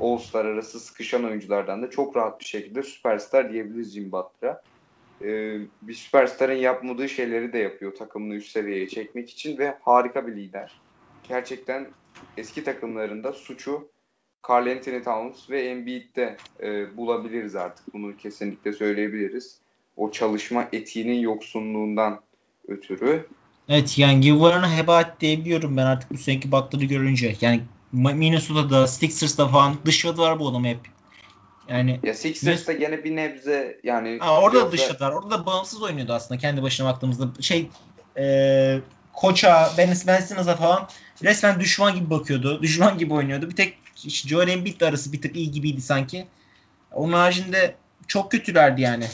All-Star arası sıkışan oyunculardan da çok rahat bir şekilde süperstar diyebiliriz Jim Butler'a. Ee, bir süperstarın yapmadığı şeyleri de yapıyor takımını üst seviyeye çekmek için ve harika bir lider. Gerçekten eski takımlarında suçu Carl Anthony Towns ve Embiid'de e, bulabiliriz artık. Bunu kesinlikle söyleyebiliriz. O çalışma etiğinin yoksunluğundan ötürü. Evet yani Givar'ını heba diyebiliyorum ben artık bu seneki Butler'ı görünce. Yani Minnesota'da, Sixers'da falan dışladılar bu adamı hep. Yani ya Sixers'ta gene bir nebze yani ha, orada yoksa... dışladılar. Orada da bağımsız oynuyordu aslında kendi başına baktığımızda. Şey e, koça, Ben, ben Simmons'a falan resmen düşman gibi bakıyordu. Düşman gibi oynuyordu. Bir tek Joel Embiid arası bir tık iyi gibiydi sanki. Onun haricinde çok kötülerdi yani.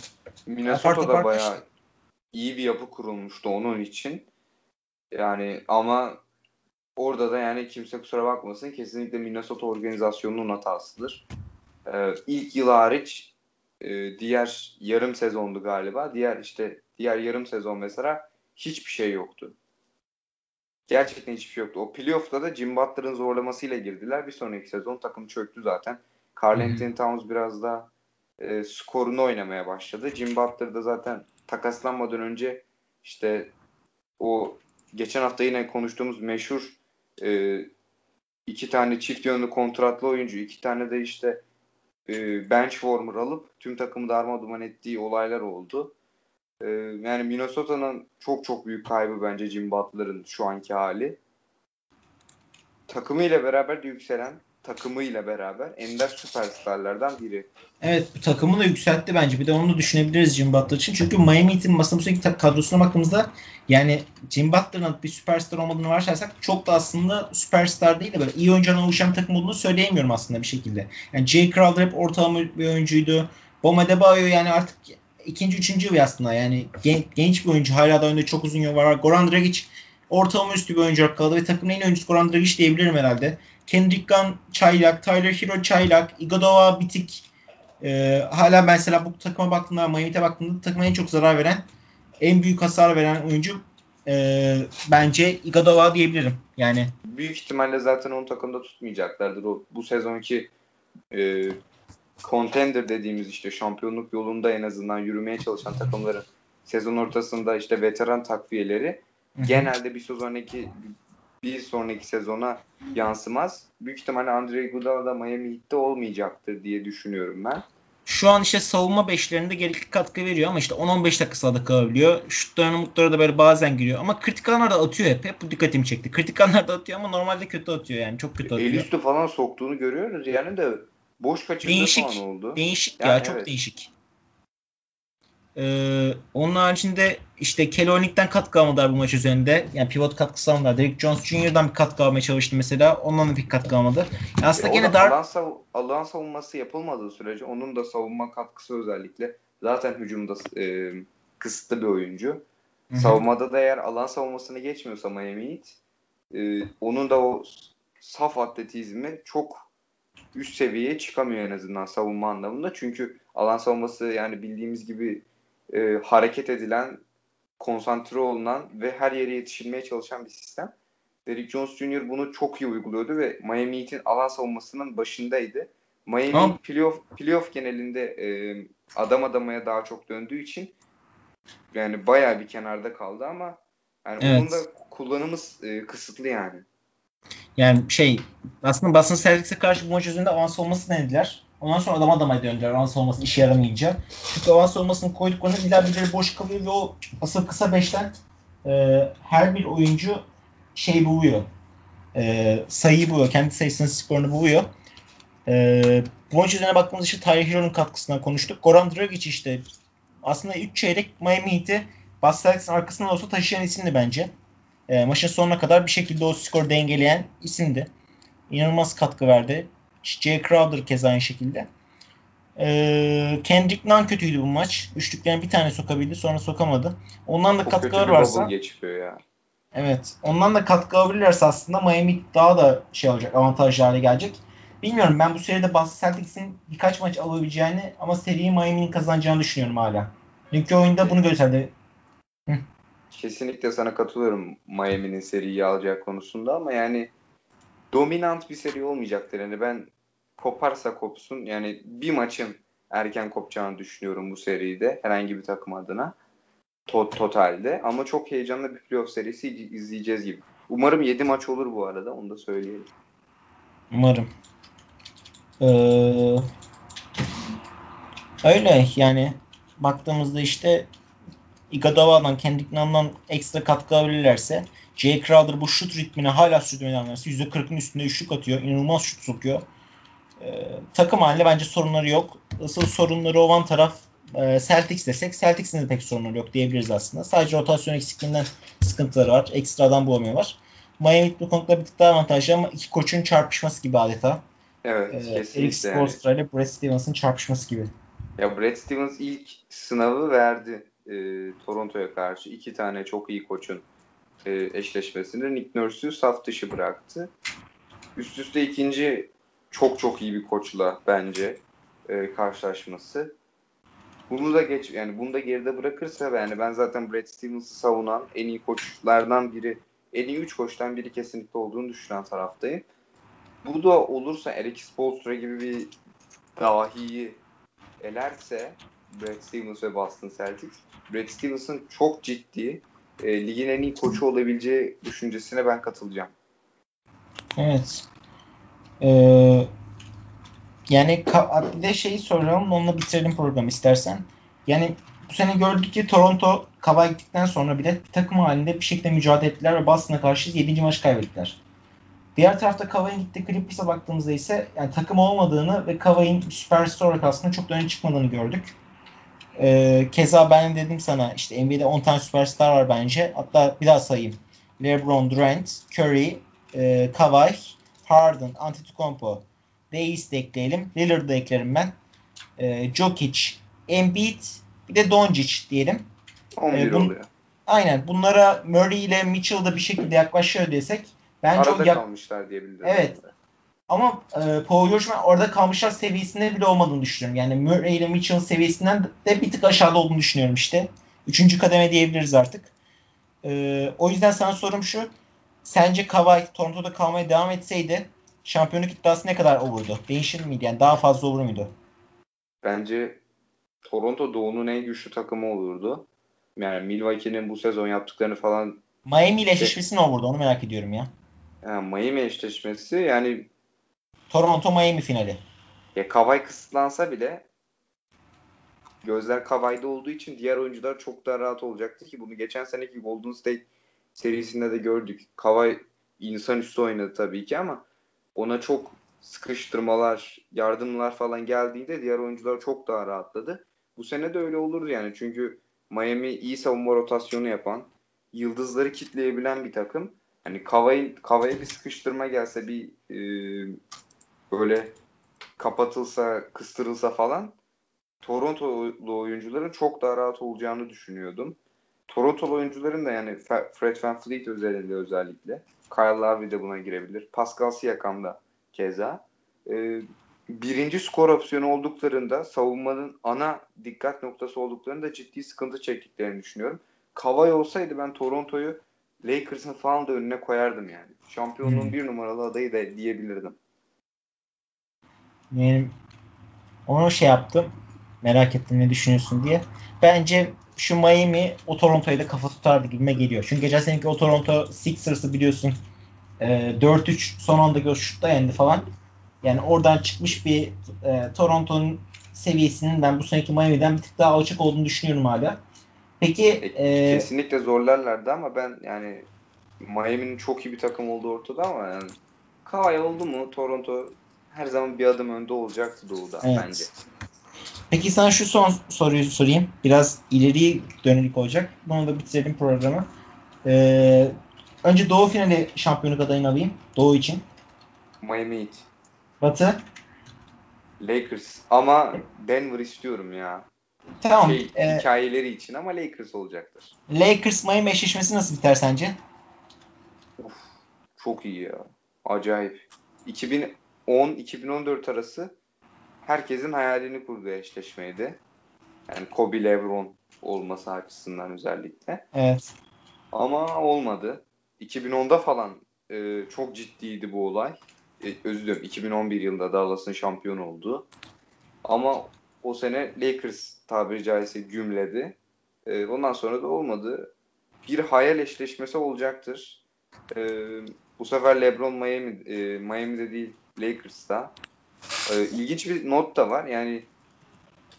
Minnesota'da bayağı iyi bir yapı kurulmuştu onun için. Yani ama orada da yani kimse kusura bakmasın kesinlikle Minnesota organizasyonunun hatasıdır. Ee, ilk yıl hariç e, diğer yarım sezondu galiba. Diğer işte diğer yarım sezon mesela hiçbir şey yoktu. Gerçekten hiçbir şey yoktu. O playoff'ta da Jim Butler'ın zorlamasıyla girdiler. Bir sonraki sezon takım çöktü zaten. Carl Anthony Towns biraz da e, skorunu oynamaya başladı. Jim Butler da zaten takaslanmadan önce işte o geçen hafta yine konuştuğumuz meşhur e, iki tane çift yönlü kontratlı oyuncu, iki tane de işte e, bench warmer alıp tüm takımı darma duman ettiği olaylar oldu. E, yani Minnesota'nın çok çok büyük kaybı bence Jim Butler'ın şu anki hali. Takımıyla beraber de yükselen takımıyla beraber ender süperstarlardan biri. Evet bu takımı da yükseltti bence. Bir de onu da düşünebiliriz Jim Butler için. Çünkü Miami Heat'in masamızdaki kadrosuna baktığımızda yani Jim Butler'ın bir süperstar olmadığını varsayarsak çok da aslında süperstar değil de böyle iyi oyuncudan oluşan takım olduğunu söyleyemiyorum aslında bir şekilde. Yani Jay Crowder hep ortalama bir oyuncuydu. Bam Adebayo yani artık ikinci, üçüncü yıl aslında. Yani genç, genç bir oyuncu. Hala da önünde çok uzun yol var. Goran Dragic ortalama üstü bir oyuncu kaldı ve takımın en oyuncusu Goran Dragic diyebilirim herhalde. Kendrick Gunn çaylak, Tyler Hero çaylak, Igodova bitik. Ee, hala mesela bu takıma baktığımda, Miami'de baktığımda takıma en çok zarar veren, en büyük hasar veren oyuncu e, bence Igodova diyebilirim. Yani büyük ihtimalle zaten onu takımda tutmayacaklardır. O bu sezonki e, contender dediğimiz işte şampiyonluk yolunda en azından yürümeye çalışan takımların sezon ortasında işte veteran takviyeleri. Genelde bir sonraki bir sonraki sezona yansımaz. Büyük ihtimalle Andre Iguodala da Miami Heat'te olmayacaktır diye düşünüyorum ben. Şu an işte savunma beşlerinde gerekli katkı veriyor ama işte 10-15 dakika sahada kalabiliyor. Şutlarını mutları da böyle bazen giriyor. Ama kritik anlarda atıyor hep. Hep bu dikkatimi çekti. Kritik anlarda atıyor ama normalde kötü atıyor yani. Çok kötü atıyor. El üstü falan soktuğunu görüyoruz. Yani de boş kaçırdığı değişik, falan oldu. Değişik yani ya. Çok değişik. Ee, onun haricinde işte Kelonick'ten katkı almadılar bu maç üzerinde. Yani pivot katkısı almadılar. Derek Jones Jr.'dan bir katkı almaya çalıştı mesela. Ondan da bir katkı almadı. Yani aslında e, gene dar... Alan, sav alan savunması yapılmadığı sürece onun da savunma katkısı özellikle zaten hücumda e, kısıtlı bir oyuncu. Hı-hı. Savunmada da eğer alan savunmasını geçmiyorsa Miami Heat e, onun da o saf atletizmi çok üst seviyeye çıkamıyor en azından savunma anlamında. Çünkü alan savunması yani bildiğimiz gibi e, hareket edilen, konsantre olunan ve her yere yetişilmeye çalışan bir sistem. Derrick Jones Jr. bunu çok iyi uyguluyordu ve Miami Heat'in alan savunmasının başındaydı. Miami Heat playoff, playoff genelinde e, adam adamaya daha çok döndüğü için yani bayağı bir kenarda kaldı ama yani evet. onun da kullanımı e, kısıtlı yani. Yani şey aslında basın Celtics'e karşı bu maç üzerinde avans olması denediler. Ondan sonra adam adama döndüler avans olması işe yaramayınca. Çünkü avans olmasını koyduklarında diğer birileri boş kalıyor ve o asıl kısa beşten e, her bir oyuncu şey buluyor. E, sayıyı buluyor. Kendi sayısının skorunu buluyor. E, bu üzerine baktığımızda işte Tyler Hero'nun katkısından konuştuk. Goran Dragic işte aslında 3 çeyrek Miami Heat'i Boston Celtics'in arkasında olsa taşıyan isimdi bence. E, maçın sonuna kadar bir şekilde o skoru dengeleyen isimdi. İnanılmaz katkı verdi. Jay Crowder keza aynı şekilde. Ee, Kendrick Nunn kötüydü bu maç. Üçlüklerin bir tane sokabildi sonra sokamadı. Ondan da Çok katkılar varsa ya. evet ondan da katkı alabilirlerse aslında Miami daha da şey olacak avantajlı hale gelecek. Bilmiyorum ben bu seride Boston Celtics'in birkaç maç alabileceğini ama seriyi Miami'nin kazanacağını düşünüyorum hala. Dünkü oyunda bunu gösterdi. Kesinlikle sana katılıyorum Miami'nin seriyi alacak konusunda ama yani dominant bir seri olmayacaktır. Yani ben koparsa kopsun yani bir maçın erken kopacağını düşünüyorum bu seride herhangi bir takım adına to- totalde ama çok heyecanlı bir playoff serisi izleyeceğiz gibi. Umarım 7 maç olur bu arada onu da söyleyelim. Umarım. Ee, öyle yani baktığımızda işte Iguodala'dan, Kendrick Nunn'dan ekstra katkı alabilirlerse Jay Crowder bu şut ritmini hala sürdürmeye devam ederse %40'ın üstünde üçlük atıyor. inanılmaz şut sokuyor. Ee, takım halinde bence sorunları yok. Asıl sorunları olan taraf e, Celtics desek Celtics'in de pek sorunları yok diyebiliriz aslında. Sadece rotasyon eksikliğinden sıkıntıları var. Ekstradan bulamıyorlar. Miami bu konuda bir tık daha avantajlı ama iki koçun çarpışması gibi adeta. Evet Ee, Eric kesinlikle. Yani. Spoelstra ile Brad Stevens'ın çarpışması gibi. Ya Brad Stevens ilk sınavı verdi e, Toronto'ya karşı. iki tane çok iyi koçun e, eşleşmesinde. Nick Nurse'ü saf dışı bıraktı. Üst üste ikinci çok çok iyi bir koçla bence e, karşılaşması. Bunu da geç yani bunu da geride bırakırsa yani ben zaten Brad Stevens'ı savunan en iyi koçlardan biri, en iyi üç koçtan biri kesinlikle olduğunu düşünen taraftayım. Bu da olursa Eric Spoelstra gibi bir dahiyi elerse Brad Stevens ve Boston Celtics, Brad Stevens'ın çok ciddi e, ligin en iyi koçu olabileceği düşüncesine ben katılacağım. Evet. Ee, yani bir de şeyi soralım onunla bitirelim programı istersen. Yani bu sene gördük ki Toronto Kava gittikten sonra bile takım halinde bir şekilde mücadele ettiler ve Boston'a karşı 7. maç kaybettiler. Diğer tarafta Kavai'nin gittiği Clippers'a baktığımızda ise yani takım olmadığını ve Kavai'nin süperstar olarak aslında çok da öne çıkmadığını gördük. Ee, keza ben dedim sana işte NBA'de 10 tane süperstar var bence. Hatta bir daha sayayım. LeBron, Durant, Curry, e, Kawhi, Harden, Antetokounmpo, Davis de ekleyelim. Lillard'ı da eklerim ben. E, Jokic, Embiid, bir de Doncic diyelim. 11 E, bun- oluyor. Aynen. Bunlara Murray ile Mitchell da bir şekilde yaklaşıyor desek bence Arada o yak- kalmışlar diyebilirim. Evet. Ama e, Paul George ben orada kalmışlar seviyesinde bile olmadığını düşünüyorum. Yani Murray ile Mitchell seviyesinden de bir tık aşağıda olduğunu düşünüyorum işte. Üçüncü kademe diyebiliriz artık. E, o yüzden sana sorum şu. Sence Kawhi Toronto'da kalmaya devam etseydi şampiyonluk iddiası ne kadar olurdu? Değişir miydi? Yani daha fazla olur muydu? Bence Toronto Doğu'nun en güçlü takımı olurdu. Yani Milwaukee'nin bu sezon yaptıklarını falan Miami ile eşleşmesi ne olurdu? Onu merak ediyorum ya. yani Miami eşleşmesi yani Toronto Miami finali. ya Kawhi kısıtlansa bile gözler Kawhi'de olduğu için diğer oyuncular çok daha rahat olacaktı ki bunu geçen seneki Golden State serisinde de gördük. Kawhi insanüstü oynadı tabii ki ama ona çok sıkıştırmalar, yardımlar falan geldiğinde diğer oyuncular çok daha rahatladı. Bu sene de öyle olurdu yani çünkü Miami iyi savunma rotasyonu yapan, yıldızları kitleyebilen bir takım. Hani Kawhi, Kawhi'ye bir sıkıştırma gelse bir e, böyle kapatılsa, kıstırılsa falan Toronto'lu oyuncuların çok daha rahat olacağını düşünüyordum. Toronto'lu oyuncuların da yani Fred VanVleet özelinde özellikle. Kyle Lowry de buna girebilir. Pascal Siakam da keza. Ee, birinci skor opsiyonu olduklarında savunmanın ana dikkat noktası olduklarında ciddi sıkıntı çektiklerini düşünüyorum. Kawhi olsaydı ben Toronto'yu Lakers'ın falan da önüne koyardım yani. Şampiyonluğun Hmm. bir numaralı adayı da diyebilirdim. Yani onu şey yaptım. Merak ettim ne düşünüyorsun diye. Bence şu Miami o Toronto'ya da kafa tutardı gibime geliyor. Çünkü geçen seneki o Toronto Sixers'ı biliyorsun e, 4-3 son anda şutta yendi falan. Yani oradan çıkmış bir e, Toronto'nun seviyesinin ben bu seneki Miami'den bir tık daha alçak olduğunu düşünüyorum hala. Peki e, Kesinlikle zorlarlardı ama ben yani Miami'nin çok iyi bir takım olduğu ortada ama yani Kawhi oldu mu Toronto her zaman bir adım önde olacaktı Doğu'da Evet. bence. Peki sana şu son soruyu sorayım. Biraz ileri dönelik olacak. Bunu da bitirelim programı. Ee, önce Doğu finali şampiyonluk adayını alayım. Doğu için. Miami Heat. Batı? Lakers. Ama Denver istiyorum ya. Tamam. Şey, e, hikayeleri için ama Lakers olacaktır. Lakers Miami eşleşmesi nasıl biter sence? Çok iyi ya. Acayip. 2010-2014 arası herkesin hayalini kurduğu eşleşmeydi. Yani Kobe LeBron olması açısından özellikle. Evet. Ama olmadı. 2010'da falan e, çok ciddiydi bu olay. E, özür dilerim 2011 yılında Dallas'ın şampiyon olduğu. Ama o sene Lakers tabiri caizse gümledi. E, ondan sonra da olmadı. Bir hayal eşleşmesi olacaktır. E, bu sefer LeBron Miami, e, Miami'de değil Lakers'ta. E, ilginç bir not da var. Yani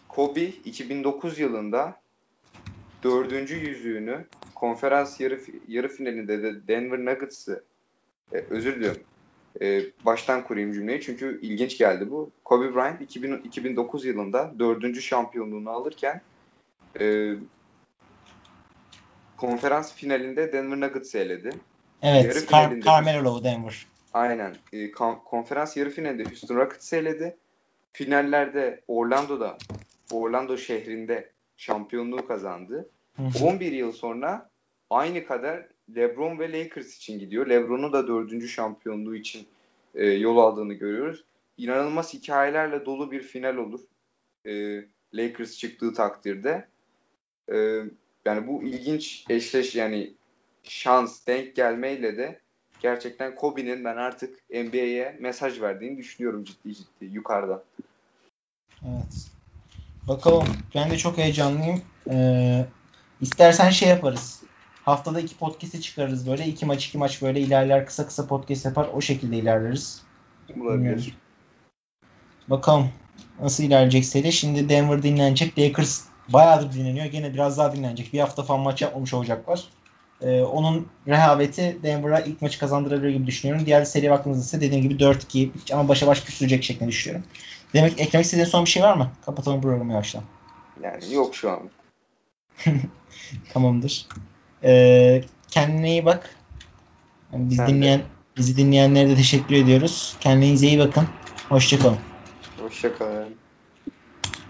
Kobe 2009 yılında dördüncü yüzüğünü konferans yarı, yarı finalinde de Denver Nuggets'ı e, özür diliyorum. E, baştan kurayım cümleyi çünkü ilginç geldi bu. Kobe Bryant 2000, 2009 yılında dördüncü şampiyonluğunu alırken e, konferans finalinde Denver Nuggets'ı eledi. Evet. Yarı Car- Carmelo Denver. Aynen. E, kon- konferans yarı finalinde Houston Rockets'ı eledi. Finallerde Orlando'da Orlando şehrinde şampiyonluğu kazandı. Hı hı. 11 yıl sonra aynı kader LeBron ve Lakers için gidiyor. LeBron'un da dördüncü şampiyonluğu için e, yol aldığını görüyoruz. İnanılmaz hikayelerle dolu bir final olur. E, Lakers çıktığı takdirde. E, yani bu ilginç eşleş yani şans denk gelmeyle de gerçekten Kobe'nin ben artık NBA'ye mesaj verdiğini düşünüyorum ciddi ciddi yukarıdan. Evet. Bakalım. Ben de çok heyecanlıyım. Ee, istersen şey yaparız. Haftada iki podcast'i çıkarırız böyle. iki maç iki maç böyle ilerler. Kısa kısa podcast yapar. O şekilde ilerleriz. Olabilir. Bakalım nasıl ilerleyecek seri. Şimdi Denver dinlenecek. Lakers bayağıdır dinleniyor. Gene biraz daha dinlenecek. Bir hafta falan maç yapmamış olacaklar. Ee, onun rehaveti Denver'a ilk maçı kazandırabilir gibi düşünüyorum. Diğer seriye baktığınızda ise dediğim gibi 4-2 ama başa baş sürecek şeklinde düşünüyorum. Demek eklemek istediğin son bir şey var mı? Kapatalım programı yavaştan. Yani yok şu an. Tamamdır. Ee, kendine iyi bak. Yani biz Sen de. dinleyen bizi dinleyenlere de teşekkür ediyoruz. Kendinize iyi bakın. Hoşçakalın. Hoşçakalın.